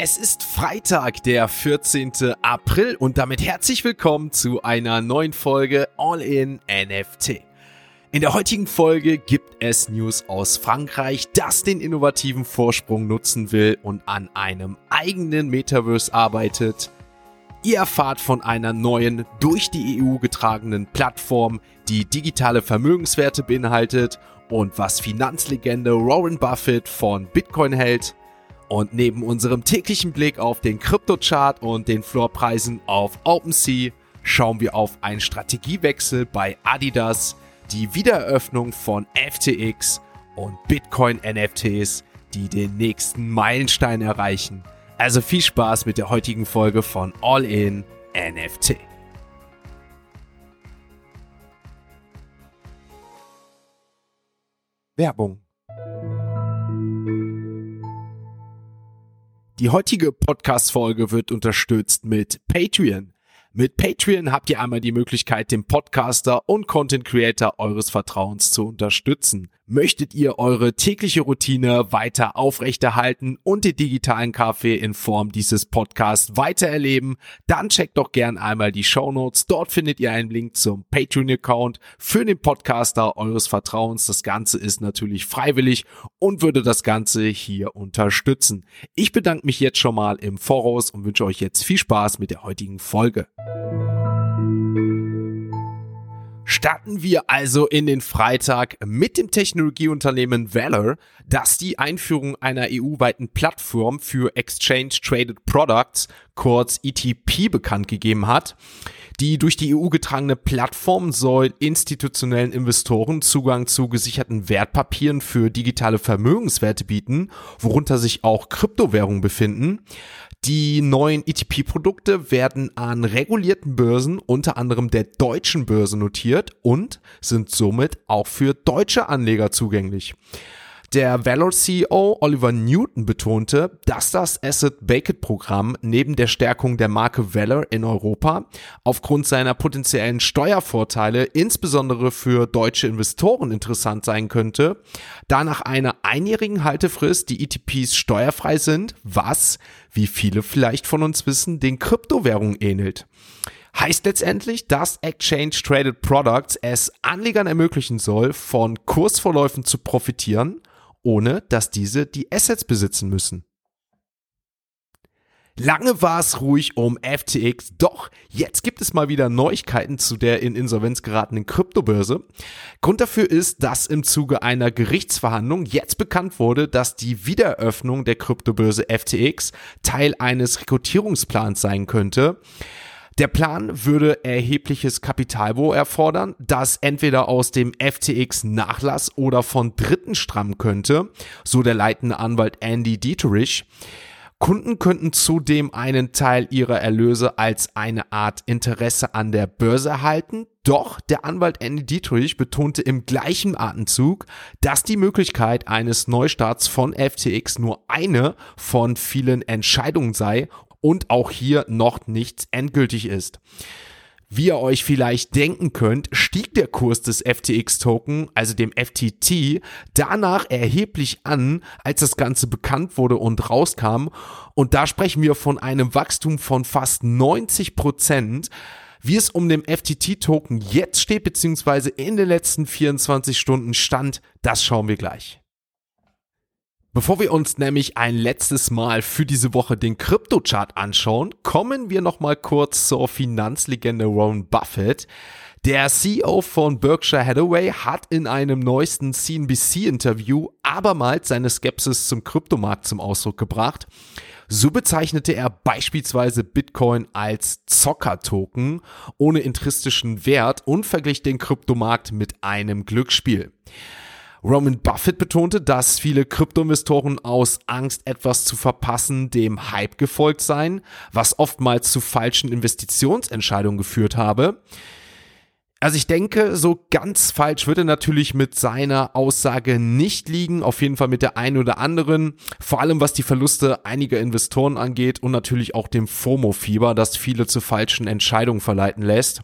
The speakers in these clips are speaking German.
Es ist Freitag, der 14. April und damit herzlich willkommen zu einer neuen Folge All in NFT. In der heutigen Folge gibt es News aus Frankreich, das den innovativen Vorsprung nutzen will und an einem eigenen Metaverse arbeitet. Ihr erfahrt von einer neuen, durch die EU getragenen Plattform, die digitale Vermögenswerte beinhaltet und was Finanzlegende Warren Buffett von Bitcoin hält. Und neben unserem täglichen Blick auf den Kryptochart und den Floorpreisen auf OpenSea schauen wir auf einen Strategiewechsel bei Adidas, die Wiedereröffnung von FTX und Bitcoin NFTs, die den nächsten Meilenstein erreichen. Also viel Spaß mit der heutigen Folge von All in NFT. Werbung Die heutige Podcast-Folge wird unterstützt mit Patreon. Mit Patreon habt ihr einmal die Möglichkeit, den Podcaster und Content Creator eures Vertrauens zu unterstützen. Möchtet ihr eure tägliche Routine weiter aufrechterhalten und den digitalen Kaffee in Form dieses Podcasts weiter erleben, dann checkt doch gern einmal die Show Notes. Dort findet ihr einen Link zum Patreon-Account für den Podcaster eures Vertrauens. Das Ganze ist natürlich freiwillig und würde das Ganze hier unterstützen. Ich bedanke mich jetzt schon mal im Voraus und wünsche euch jetzt viel Spaß mit der heutigen Folge. Starten wir also in den Freitag mit dem Technologieunternehmen Valor, das die Einführung einer EU-weiten Plattform für Exchange Traded Products, kurz ETP, bekannt gegeben hat. Die durch die EU getragene Plattform soll institutionellen Investoren Zugang zu gesicherten Wertpapieren für digitale Vermögenswerte bieten, worunter sich auch Kryptowährungen befinden. Die neuen ETP-Produkte werden an regulierten Börsen, unter anderem der deutschen Börse notiert und sind somit auch für deutsche Anleger zugänglich. Der Valor CEO Oliver Newton betonte, dass das Asset Baked Programm neben der Stärkung der Marke Valor in Europa aufgrund seiner potenziellen Steuervorteile insbesondere für deutsche Investoren interessant sein könnte, da nach einer einjährigen Haltefrist die ETPs steuerfrei sind, was, wie viele vielleicht von uns wissen, den Kryptowährungen ähnelt. Heißt letztendlich, dass Exchange Traded Products es Anlegern ermöglichen soll, von Kursverläufen zu profitieren ohne dass diese die Assets besitzen müssen. Lange war es ruhig um FTX, doch jetzt gibt es mal wieder Neuigkeiten zu der in Insolvenz geratenen Kryptobörse. Grund dafür ist, dass im Zuge einer Gerichtsverhandlung jetzt bekannt wurde, dass die Wiedereröffnung der Kryptobörse FTX Teil eines Rekrutierungsplans sein könnte. Der Plan würde erhebliches Kapitalwo erfordern, das entweder aus dem FTX Nachlass oder von Dritten stammen könnte, so der leitende Anwalt Andy Dieterich. Kunden könnten zudem einen Teil ihrer Erlöse als eine Art Interesse an der Börse erhalten. Doch der Anwalt Andy Dietrich betonte im gleichen Atemzug, dass die Möglichkeit eines Neustarts von FTX nur eine von vielen Entscheidungen sei und auch hier noch nichts endgültig ist. Wie ihr euch vielleicht denken könnt, stieg der Kurs des FTX-Token, also dem FTT, danach erheblich an, als das Ganze bekannt wurde und rauskam. Und da sprechen wir von einem Wachstum von fast 90 Prozent. Wie es um den FTT-Token jetzt steht, beziehungsweise in den letzten 24 Stunden stand, das schauen wir gleich. Bevor wir uns nämlich ein letztes Mal für diese Woche den Kryptochart anschauen, kommen wir noch mal kurz zur Finanzlegende Warren Buffett. Der CEO von Berkshire Hathaway hat in einem neuesten CNBC-Interview abermals seine Skepsis zum Kryptomarkt zum Ausdruck gebracht. So bezeichnete er beispielsweise Bitcoin als Zocker-Token ohne intristischen Wert und verglich den Kryptomarkt mit einem Glücksspiel. Roman Buffett betonte, dass viele Kryptoinvestoren aus Angst, etwas zu verpassen, dem Hype gefolgt seien, was oftmals zu falschen Investitionsentscheidungen geführt habe. Also ich denke, so ganz falsch wird er natürlich mit seiner Aussage nicht liegen, auf jeden Fall mit der einen oder anderen, vor allem was die Verluste einiger Investoren angeht und natürlich auch dem FOMO-Fieber, das viele zu falschen Entscheidungen verleiten lässt.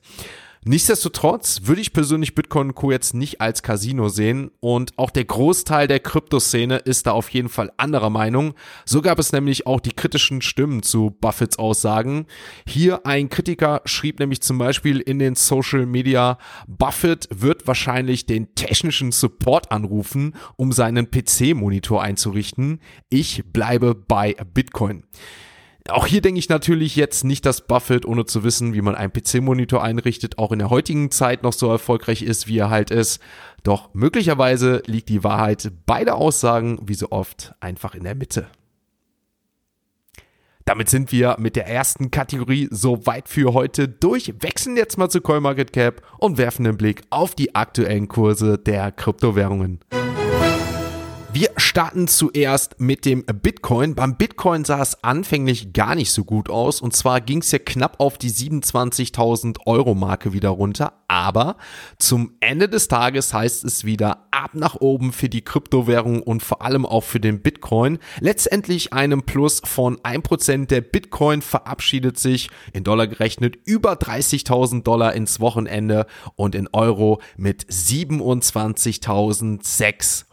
Nichtsdestotrotz würde ich persönlich Bitcoin Co. jetzt nicht als Casino sehen und auch der Großteil der Kryptoszene ist da auf jeden Fall anderer Meinung. So gab es nämlich auch die kritischen Stimmen zu Buffetts Aussagen. Hier ein Kritiker schrieb nämlich zum Beispiel in den Social Media, Buffett wird wahrscheinlich den technischen Support anrufen, um seinen PC-Monitor einzurichten. Ich bleibe bei Bitcoin. Auch hier denke ich natürlich jetzt nicht, dass Buffett, ohne zu wissen, wie man einen PC-Monitor einrichtet, auch in der heutigen Zeit noch so erfolgreich ist, wie er halt ist. Doch möglicherweise liegt die Wahrheit beider Aussagen, wie so oft, einfach in der Mitte. Damit sind wir mit der ersten Kategorie soweit für heute durch, wechseln jetzt mal zu CoinMarketCap und werfen den Blick auf die aktuellen Kurse der Kryptowährungen. Wir starten zuerst mit dem Bitcoin. Beim Bitcoin sah es anfänglich gar nicht so gut aus. Und zwar ging es ja knapp auf die 27.000 Euro Marke wieder runter. Aber zum Ende des Tages heißt es wieder ab nach oben für die Kryptowährung und vor allem auch für den Bitcoin. Letztendlich einem Plus von 1%. Der Bitcoin verabschiedet sich in Dollar gerechnet über 30.000 Dollar ins Wochenende und in Euro mit 27.600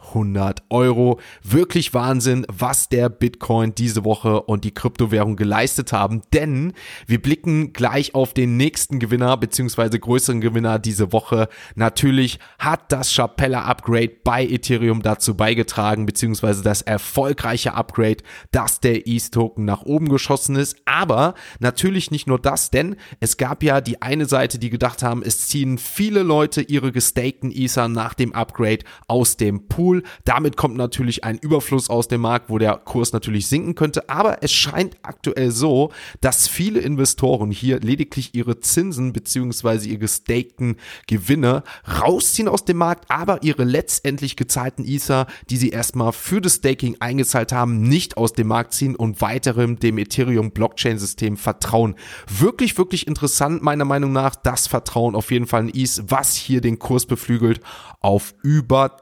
Euro. Euro. Wirklich Wahnsinn, was der Bitcoin diese Woche und die Kryptowährung geleistet haben. Denn wir blicken gleich auf den nächsten Gewinner beziehungsweise größeren Gewinner diese Woche. Natürlich hat das Chapella Upgrade bei Ethereum dazu beigetragen, beziehungsweise das erfolgreiche Upgrade, dass der ETH-Token nach oben geschossen ist. Aber natürlich nicht nur das, denn es gab ja die eine Seite, die gedacht haben, es ziehen viele Leute ihre gestakten Ether nach dem Upgrade aus dem Pool. Damit kommt natürlich ein Überfluss aus dem Markt, wo der Kurs natürlich sinken könnte. Aber es scheint aktuell so, dass viele Investoren hier lediglich ihre Zinsen beziehungsweise ihre gestakten Gewinne rausziehen aus dem Markt, aber ihre letztendlich gezahlten Ether, die sie erstmal für das Staking eingezahlt haben, nicht aus dem Markt ziehen und weiterem dem Ethereum Blockchain System vertrauen. Wirklich, wirklich interessant meiner Meinung nach das Vertrauen auf jeden Fall in ETH, was hier den Kurs beflügelt auf über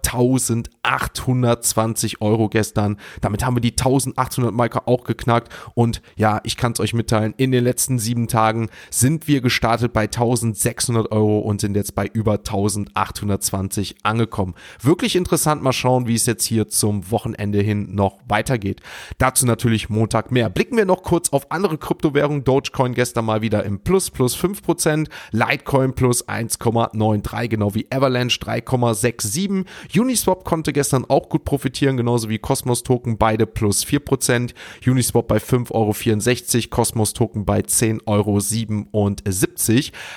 1820 Euro gestern. Damit haben wir die 1800 Marke auch geknackt und ja, ich kann es euch mitteilen, in den letzten sieben Tagen sind wir gestartet bei 1600 Euro und sind jetzt bei über 1820 angekommen. Wirklich interessant, mal schauen, wie es jetzt hier zum Wochenende hin noch weitergeht. Dazu natürlich Montag mehr. Blicken wir noch kurz auf andere Kryptowährungen. Dogecoin gestern mal wieder im Plus, plus 5%, Litecoin plus 1,93, genau wie Avalanche 3, 0,67. Uniswap konnte gestern auch gut profitieren, genauso wie Cosmos Token, beide plus 4%. Uniswap bei 5,64 Euro, Cosmos Token bei 10,77 Euro.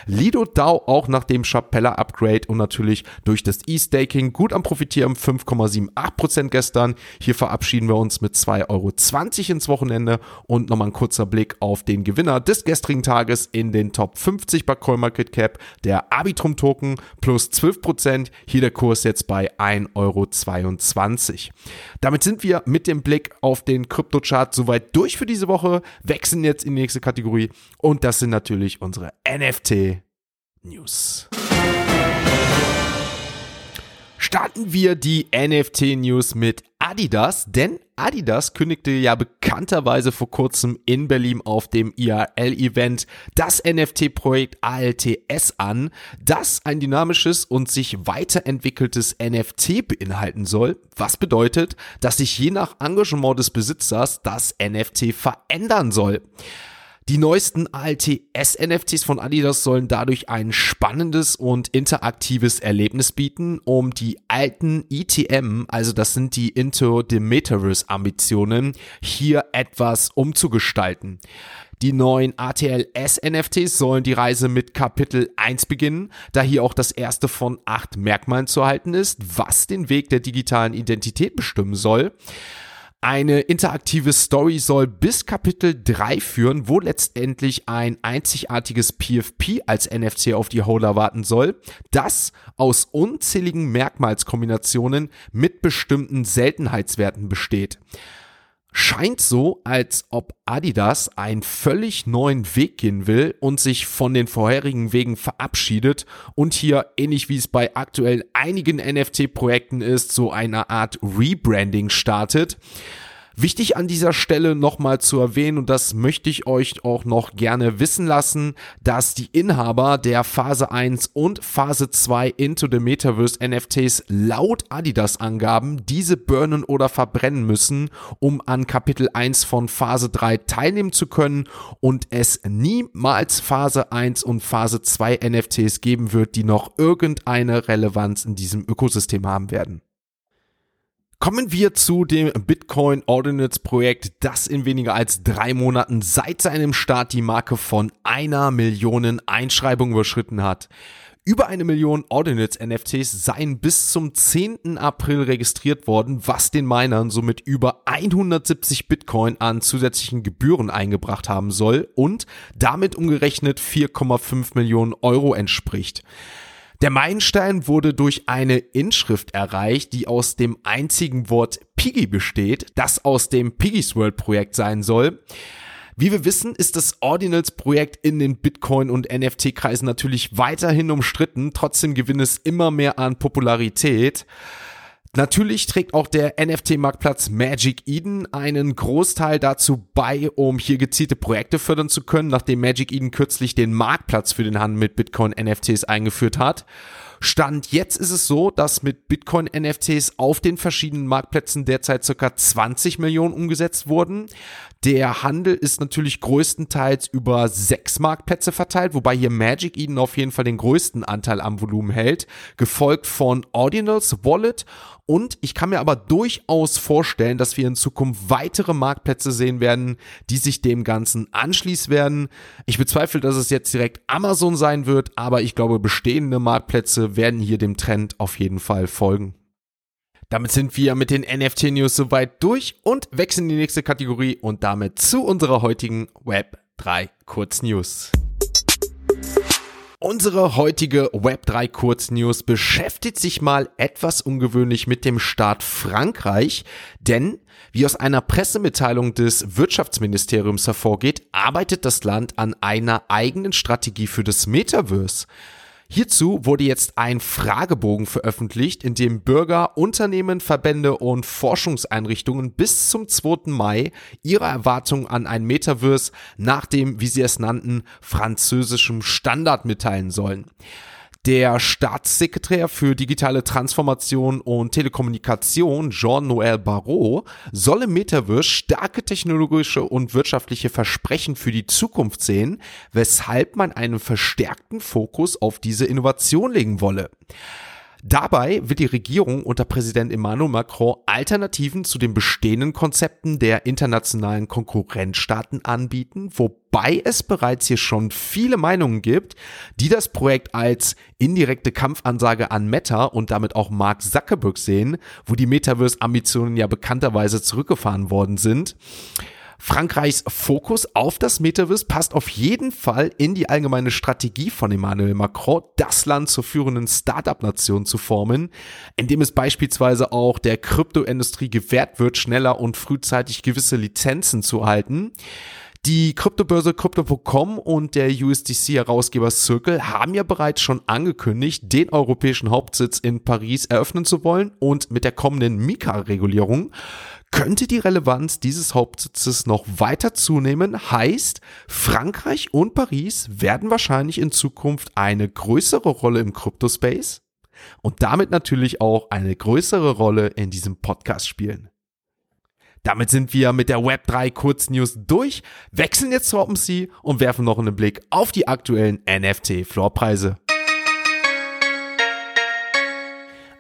Lido DAO auch nach dem Chapella Upgrade und natürlich durch das E-Staking gut am Profitieren, 5,78% gestern. Hier verabschieden wir uns mit 2,20 Euro ins Wochenende und nochmal ein kurzer Blick auf den Gewinner des gestrigen Tages in den Top 50 bei CoinMarketCap, der Arbitrum Token plus 12%. Hier der Kurs jetzt bei 1,22 Euro. Damit sind wir mit dem Blick auf den Kryptochart soweit durch für diese Woche, wechseln jetzt in die nächste Kategorie und das sind natürlich unsere NFT News starten wir die NFT-News mit Adidas, denn Adidas kündigte ja bekannterweise vor kurzem in Berlin auf dem IRL-Event das NFT-Projekt ALTS an, das ein dynamisches und sich weiterentwickeltes NFT beinhalten soll, was bedeutet, dass sich je nach Engagement des Besitzers das NFT verändern soll. Die neuesten ALTS-NFTs von Adidas sollen dadurch ein spannendes und interaktives Erlebnis bieten, um die alten ETM, also das sind die Into the Metaverse-Ambitionen, hier etwas umzugestalten. Die neuen ATLS-NFTs sollen die Reise mit Kapitel 1 beginnen, da hier auch das erste von acht Merkmalen zu halten ist, was den Weg der digitalen Identität bestimmen soll. Eine interaktive Story soll bis Kapitel 3 führen, wo letztendlich ein einzigartiges PFP als NFC auf die Holder warten soll, das aus unzähligen Merkmalskombinationen mit bestimmten Seltenheitswerten besteht scheint so, als ob Adidas einen völlig neuen Weg gehen will und sich von den vorherigen Wegen verabschiedet und hier, ähnlich wie es bei aktuell einigen NFT-Projekten ist, so eine Art Rebranding startet. Wichtig an dieser Stelle nochmal zu erwähnen, und das möchte ich euch auch noch gerne wissen lassen, dass die Inhaber der Phase 1 und Phase 2 Into the Metaverse NFTs laut Adidas Angaben diese burnen oder verbrennen müssen, um an Kapitel 1 von Phase 3 teilnehmen zu können und es niemals Phase 1 und Phase 2 NFTs geben wird, die noch irgendeine Relevanz in diesem Ökosystem haben werden. Kommen wir zu dem Bitcoin Ordinance Projekt, das in weniger als drei Monaten seit seinem Start die Marke von einer Million Einschreibungen überschritten hat. Über eine Million Ordinance NFTs seien bis zum 10. April registriert worden, was den Minern somit über 170 Bitcoin an zusätzlichen Gebühren eingebracht haben soll und damit umgerechnet 4,5 Millionen Euro entspricht. Der Meilenstein wurde durch eine Inschrift erreicht, die aus dem einzigen Wort Piggy besteht, das aus dem Piggy's World Projekt sein soll. Wie wir wissen, ist das Ordinals Projekt in den Bitcoin- und NFT-Kreisen natürlich weiterhin umstritten, trotzdem gewinnt es immer mehr an Popularität. Natürlich trägt auch der NFT-Marktplatz Magic Eden einen Großteil dazu bei, um hier gezielte Projekte fördern zu können, nachdem Magic Eden kürzlich den Marktplatz für den Handel mit Bitcoin-NFTs eingeführt hat. Stand jetzt ist es so, dass mit Bitcoin-NFTs auf den verschiedenen Marktplätzen derzeit circa 20 Millionen umgesetzt wurden. Der Handel ist natürlich größtenteils über sechs Marktplätze verteilt, wobei hier Magic Eden auf jeden Fall den größten Anteil am Volumen hält, gefolgt von Ordinals Wallet und ich kann mir aber durchaus vorstellen, dass wir in Zukunft weitere Marktplätze sehen werden, die sich dem Ganzen anschließen werden. Ich bezweifle, dass es jetzt direkt Amazon sein wird, aber ich glaube, bestehende Marktplätze werden hier dem Trend auf jeden Fall folgen. Damit sind wir mit den NFT-News soweit durch und wechseln in die nächste Kategorie und damit zu unserer heutigen Web 3 Kurznews. Unsere heutige Web3 Kurznews beschäftigt sich mal etwas ungewöhnlich mit dem Staat Frankreich, denn wie aus einer Pressemitteilung des Wirtschaftsministeriums hervorgeht, arbeitet das Land an einer eigenen Strategie für das Metaverse. Hierzu wurde jetzt ein Fragebogen veröffentlicht, in dem Bürger, Unternehmen, Verbände und Forschungseinrichtungen bis zum 2. Mai ihre Erwartungen an ein Metaverse nach dem, wie sie es nannten, französischem Standard mitteilen sollen. Der Staatssekretär für digitale Transformation und Telekommunikation, Jean-Noël Barrot, soll im Metaverse starke technologische und wirtschaftliche Versprechen für die Zukunft sehen, weshalb man einen verstärkten Fokus auf diese Innovation legen wolle. Dabei wird die Regierung unter Präsident Emmanuel Macron Alternativen zu den bestehenden Konzepten der internationalen Konkurrenzstaaten anbieten, wobei es bereits hier schon viele Meinungen gibt, die das Projekt als indirekte Kampfansage an Meta und damit auch Mark Zuckerberg sehen, wo die Metaverse-Ambitionen ja bekannterweise zurückgefahren worden sind. Frankreichs Fokus auf das Metaverse passt auf jeden Fall in die allgemeine Strategie von Emmanuel Macron, das Land zur führenden Startup-Nation zu formen, indem es beispielsweise auch der Kryptoindustrie gewährt wird, schneller und frühzeitig gewisse Lizenzen zu erhalten. Die Kryptobörse Crypto.com und der USDC-Herausgeber Circle haben ja bereits schon angekündigt, den europäischen Hauptsitz in Paris eröffnen zu wollen und mit der kommenden Mika-Regulierung könnte die Relevanz dieses Hauptsitzes noch weiter zunehmen. Heißt, Frankreich und Paris werden wahrscheinlich in Zukunft eine größere Rolle im Kryptospace und damit natürlich auch eine größere Rolle in diesem Podcast spielen. Damit sind wir mit der Web3 Kurznews durch, wechseln jetzt zu OpenSea und werfen noch einen Blick auf die aktuellen NFT-Floorpreise.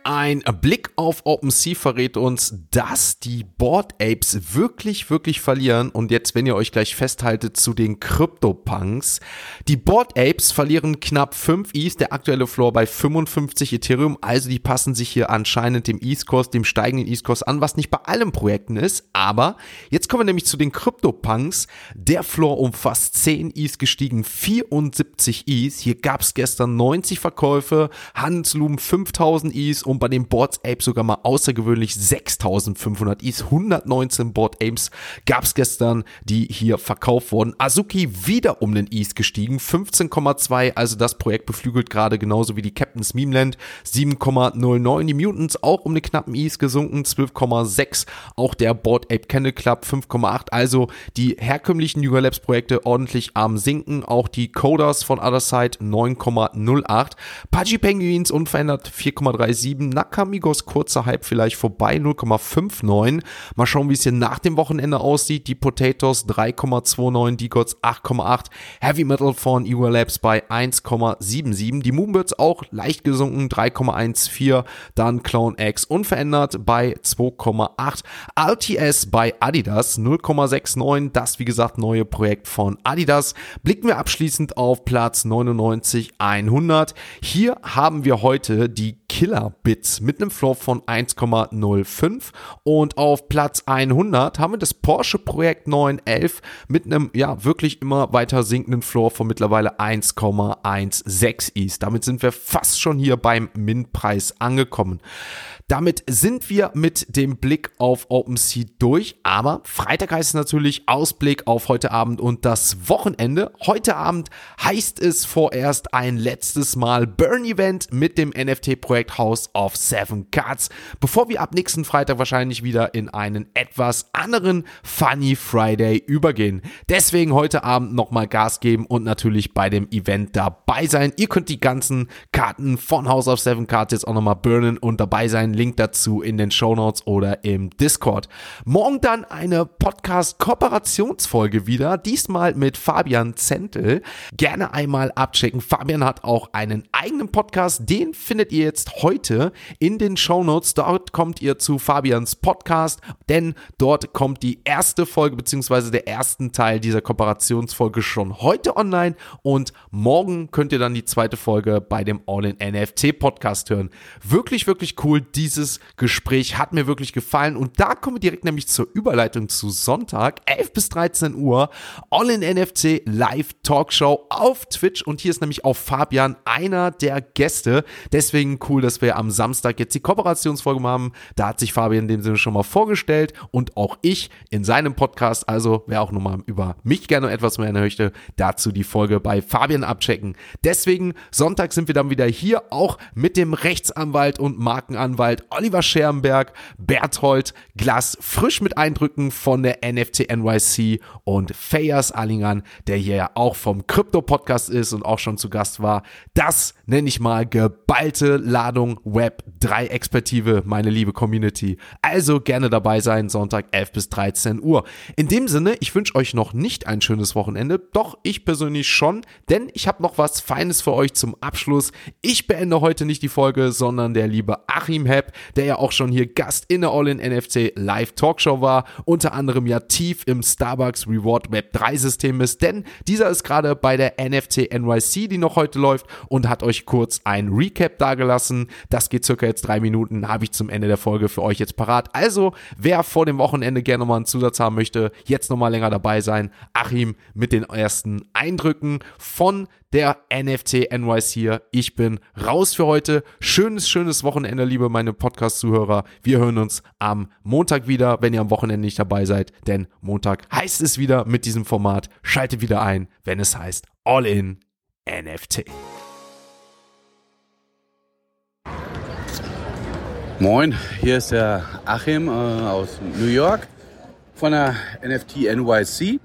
Ein Blick auf OpenSea verrät uns, dass die Board Apes wirklich, wirklich verlieren. Und jetzt, wenn ihr euch gleich festhaltet zu den CryptoPunks. Die Board Apes verlieren knapp 5 ETH, der aktuelle Floor bei 55 Ethereum. Also die passen sich hier anscheinend dem ETH-Kurs, dem steigenden ETH-Kurs an, was nicht bei allen Projekten ist. Aber jetzt kommen wir nämlich zu den CryptoPunks. Der Floor um fast 10 ETH gestiegen, 74 ETH. Hier gab es gestern 90 Verkäufe, Handelslumen 5000 ETH und bei den Boards Apes sogar mal außergewöhnlich 6500 Is. 119 Board Apes gab es gestern, die hier verkauft wurden. Azuki wieder um den Is gestiegen, 15,2, also das Projekt beflügelt gerade genauso wie die Captain's Meme Land, 7,09. Die Mutants auch um den knappen Is gesunken, 12,6. Auch der Board Ape Kennel Club 5,8. Also die herkömmlichen Yuga Labs Projekte ordentlich am Sinken. Auch die Coders von Other Side 9,08. Pudgy Penguins unverändert 4,37. Nakamigos kurzer Hype vielleicht vorbei 0,59. Mal schauen, wie es hier nach dem Wochenende aussieht. Die Potatoes 3,29. Die Gods 8,8. Heavy Metal von Yuga Labs bei 1,77. Die Moonbirds auch leicht gesunken 3,14. Dann Clown X unverändert bei 2,8. RTS bei Adidas 0,69. Das, wie gesagt, neue Projekt von Adidas. Blicken wir abschließend auf Platz 99 100. Hier haben wir heute die Killer Bits mit einem Floor von 1,05 und auf Platz 100 haben wir das Porsche Projekt 911 mit einem ja wirklich immer weiter sinkenden Floor von mittlerweile 1,16 ist. Damit sind wir fast schon hier beim Min-Preis angekommen. Damit sind wir mit dem Blick auf OpenSea durch, aber Freitag heißt natürlich Ausblick auf heute Abend und das Wochenende. Heute Abend heißt es vorerst ein letztes Mal Burn-Event mit dem NFT-Projekt House of Seven Cards, bevor wir ab nächsten Freitag wahrscheinlich wieder in einen etwas anderen Funny Friday übergehen. Deswegen heute Abend nochmal Gas geben und natürlich bei dem Event dabei sein. Ihr könnt die ganzen Karten von House of Seven Cards jetzt auch nochmal burnen und dabei sein. Link dazu in den Show Notes oder im Discord. Morgen dann eine Podcast-Kooperationsfolge wieder, diesmal mit Fabian Zentel. Gerne einmal abchecken. Fabian hat auch einen eigenen Podcast, den findet ihr jetzt heute in den Show Notes. Dort kommt ihr zu Fabians Podcast, denn dort kommt die erste Folge bzw. der ersten Teil dieser Kooperationsfolge schon heute online und morgen könnt ihr dann die zweite Folge bei dem All in NFT Podcast hören. Wirklich, wirklich cool. Die dieses Gespräch hat mir wirklich gefallen. Und da kommen wir direkt nämlich zur Überleitung zu Sonntag, 11 bis 13 Uhr, All in NFC Live Talkshow auf Twitch. Und hier ist nämlich auch Fabian einer der Gäste. Deswegen cool, dass wir am Samstag jetzt die Kooperationsfolge haben. Da hat sich Fabian in dem Sinne schon mal vorgestellt und auch ich in seinem Podcast. Also wer auch nochmal über mich gerne etwas mehr möchte, dazu die Folge bei Fabian abchecken. Deswegen Sonntag sind wir dann wieder hier, auch mit dem Rechtsanwalt und Markenanwalt Anwalt Oliver Scherbenberg, Berthold Glass, frisch mit Eindrücken von der NFT NYC und Fayas Allingern, der hier ja auch vom Krypto-Podcast ist und auch schon zu Gast war. Das nenne ich mal geballte Ladung Web 3 Expertive, meine liebe Community. Also gerne dabei sein, Sonntag 11 bis 13 Uhr. In dem Sinne, ich wünsche euch noch nicht ein schönes Wochenende, doch ich persönlich schon, denn ich habe noch was Feines für euch zum Abschluss. Ich beende heute nicht die Folge, sondern der liebe Achim Hepp Rap, der ja auch schon hier Gast in der All-in-NFC Live Talkshow war, unter anderem ja tief im Starbucks Reward Web 3 System ist, denn dieser ist gerade bei der NFT NYC, die noch heute läuft und hat euch kurz ein Recap dagelassen. Das geht circa jetzt drei Minuten, habe ich zum Ende der Folge für euch jetzt parat. Also, wer vor dem Wochenende gerne nochmal einen Zusatz haben möchte, jetzt nochmal länger dabei sein. Achim mit den ersten Eindrücken von der NFT NYC hier. Ich bin raus für heute. Schönes, schönes Wochenende, liebe meine Podcast-Zuhörer. Wir hören uns am Montag wieder, wenn ihr am Wochenende nicht dabei seid, denn Montag heißt es wieder mit diesem Format. Schaltet wieder ein, wenn es heißt All in NFT. Moin, hier ist der Achim äh, aus New York von der NFT NYC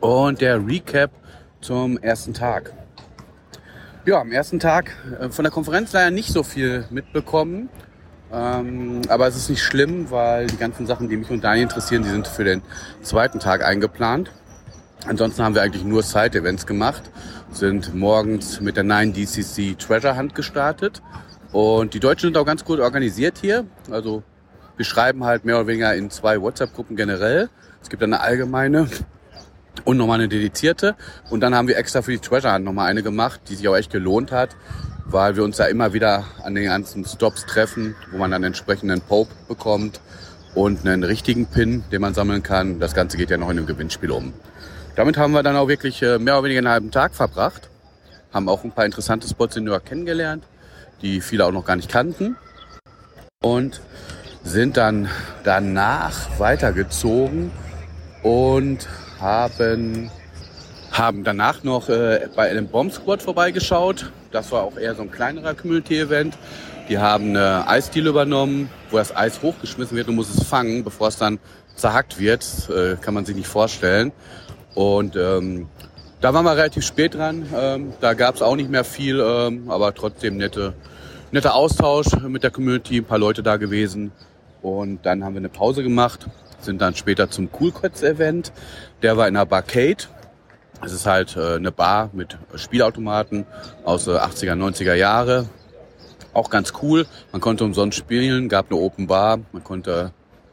und der Recap zum ersten Tag. Ja, am ersten Tag äh, von der Konferenz leider nicht so viel mitbekommen. Ähm, aber es ist nicht schlimm, weil die ganzen Sachen, die mich und Daniel interessieren, die sind für den zweiten Tag eingeplant. Ansonsten haben wir eigentlich nur Side-Events gemacht, sind morgens mit der 9DCC Treasure Hunt gestartet. Und die Deutschen sind auch ganz gut organisiert hier. Also wir schreiben halt mehr oder weniger in zwei WhatsApp-Gruppen generell. Es gibt eine allgemeine und nochmal eine dedizierte. Und dann haben wir extra für die Treasure Hunt nochmal eine gemacht, die sich auch echt gelohnt hat, weil wir uns da immer wieder an den ganzen Stops treffen, wo man dann entsprechenden Pope bekommt und einen richtigen Pin, den man sammeln kann. Das Ganze geht ja noch in einem Gewinnspiel um. Damit haben wir dann auch wirklich äh, mehr oder weniger einen halben Tag verbracht, haben auch ein paar interessante Spots in New York kennengelernt, die viele auch noch gar nicht kannten. und sind dann danach weitergezogen und haben, haben danach noch äh, bei einem Bomb Squad vorbeigeschaut. Das war auch eher so ein kleinerer Community-Event. Die haben eine Eisdiele übernommen, wo das Eis hochgeschmissen wird und muss es fangen, bevor es dann zerhackt wird. Äh, kann man sich nicht vorstellen. Und ähm, da waren wir relativ spät dran. Ähm, da gab es auch nicht mehr viel, ähm, aber trotzdem nette, netter Austausch mit der Community, ein paar Leute da gewesen. Und dann haben wir eine Pause gemacht, sind dann später zum Cool Cuts Event. Der war in einer Barcade. Es ist halt äh, eine Bar mit Spielautomaten aus äh, 80er, 90er Jahre. Auch ganz cool. Man konnte umsonst spielen, gab eine Open Bar, man konnte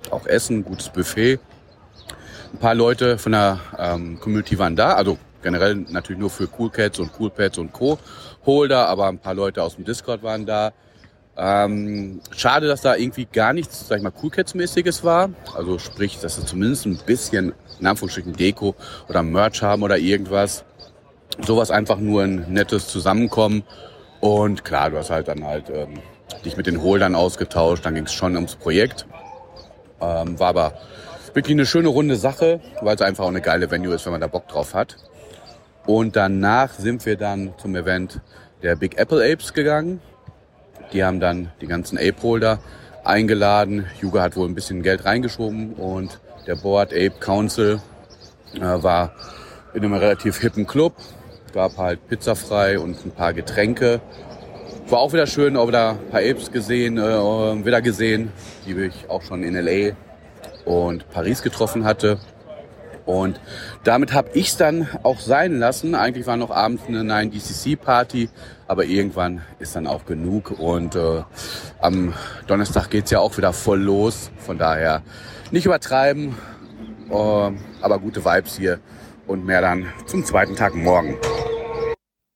auch essen, gutes Buffet. Ein paar Leute von der ähm, Community waren da, also generell natürlich nur für Cool Cats und Cool Pads und Co. Holder, aber ein paar Leute aus dem Discord waren da. Ähm, schade, dass da irgendwie gar nichts, sag ich mal, Cool Cats mäßiges war. Also sprich, dass sie zumindest ein bisschen, in Anführungsstrichen, Deko oder Merch haben oder irgendwas. Sowas einfach nur ein nettes Zusammenkommen. Und klar, du hast halt dann halt ähm, dich mit den Holdern ausgetauscht. Dann ging es schon ums Projekt. Ähm, war aber wirklich eine schöne runde Sache, weil es einfach auch eine geile Venue ist, wenn man da Bock drauf hat. Und danach sind wir dann zum Event der Big Apple Apes gegangen. Die haben dann die ganzen Ape-Holder eingeladen. Yuga hat wohl ein bisschen Geld reingeschoben und der Board Ape Council äh, war in einem relativ hippen Club. Gab halt Pizza frei und ein paar Getränke. War auch wieder schön, auch wieder ein paar Apes gesehen, äh, wieder gesehen, die ich auch schon in LA und Paris getroffen hatte. Und damit habe ich es dann auch sein lassen. Eigentlich war noch abends eine 9DCC-Party, aber irgendwann ist dann auch genug. Und äh, am Donnerstag geht's ja auch wieder voll los. Von daher nicht übertreiben, äh, aber gute Vibes hier und mehr dann zum zweiten Tag morgen.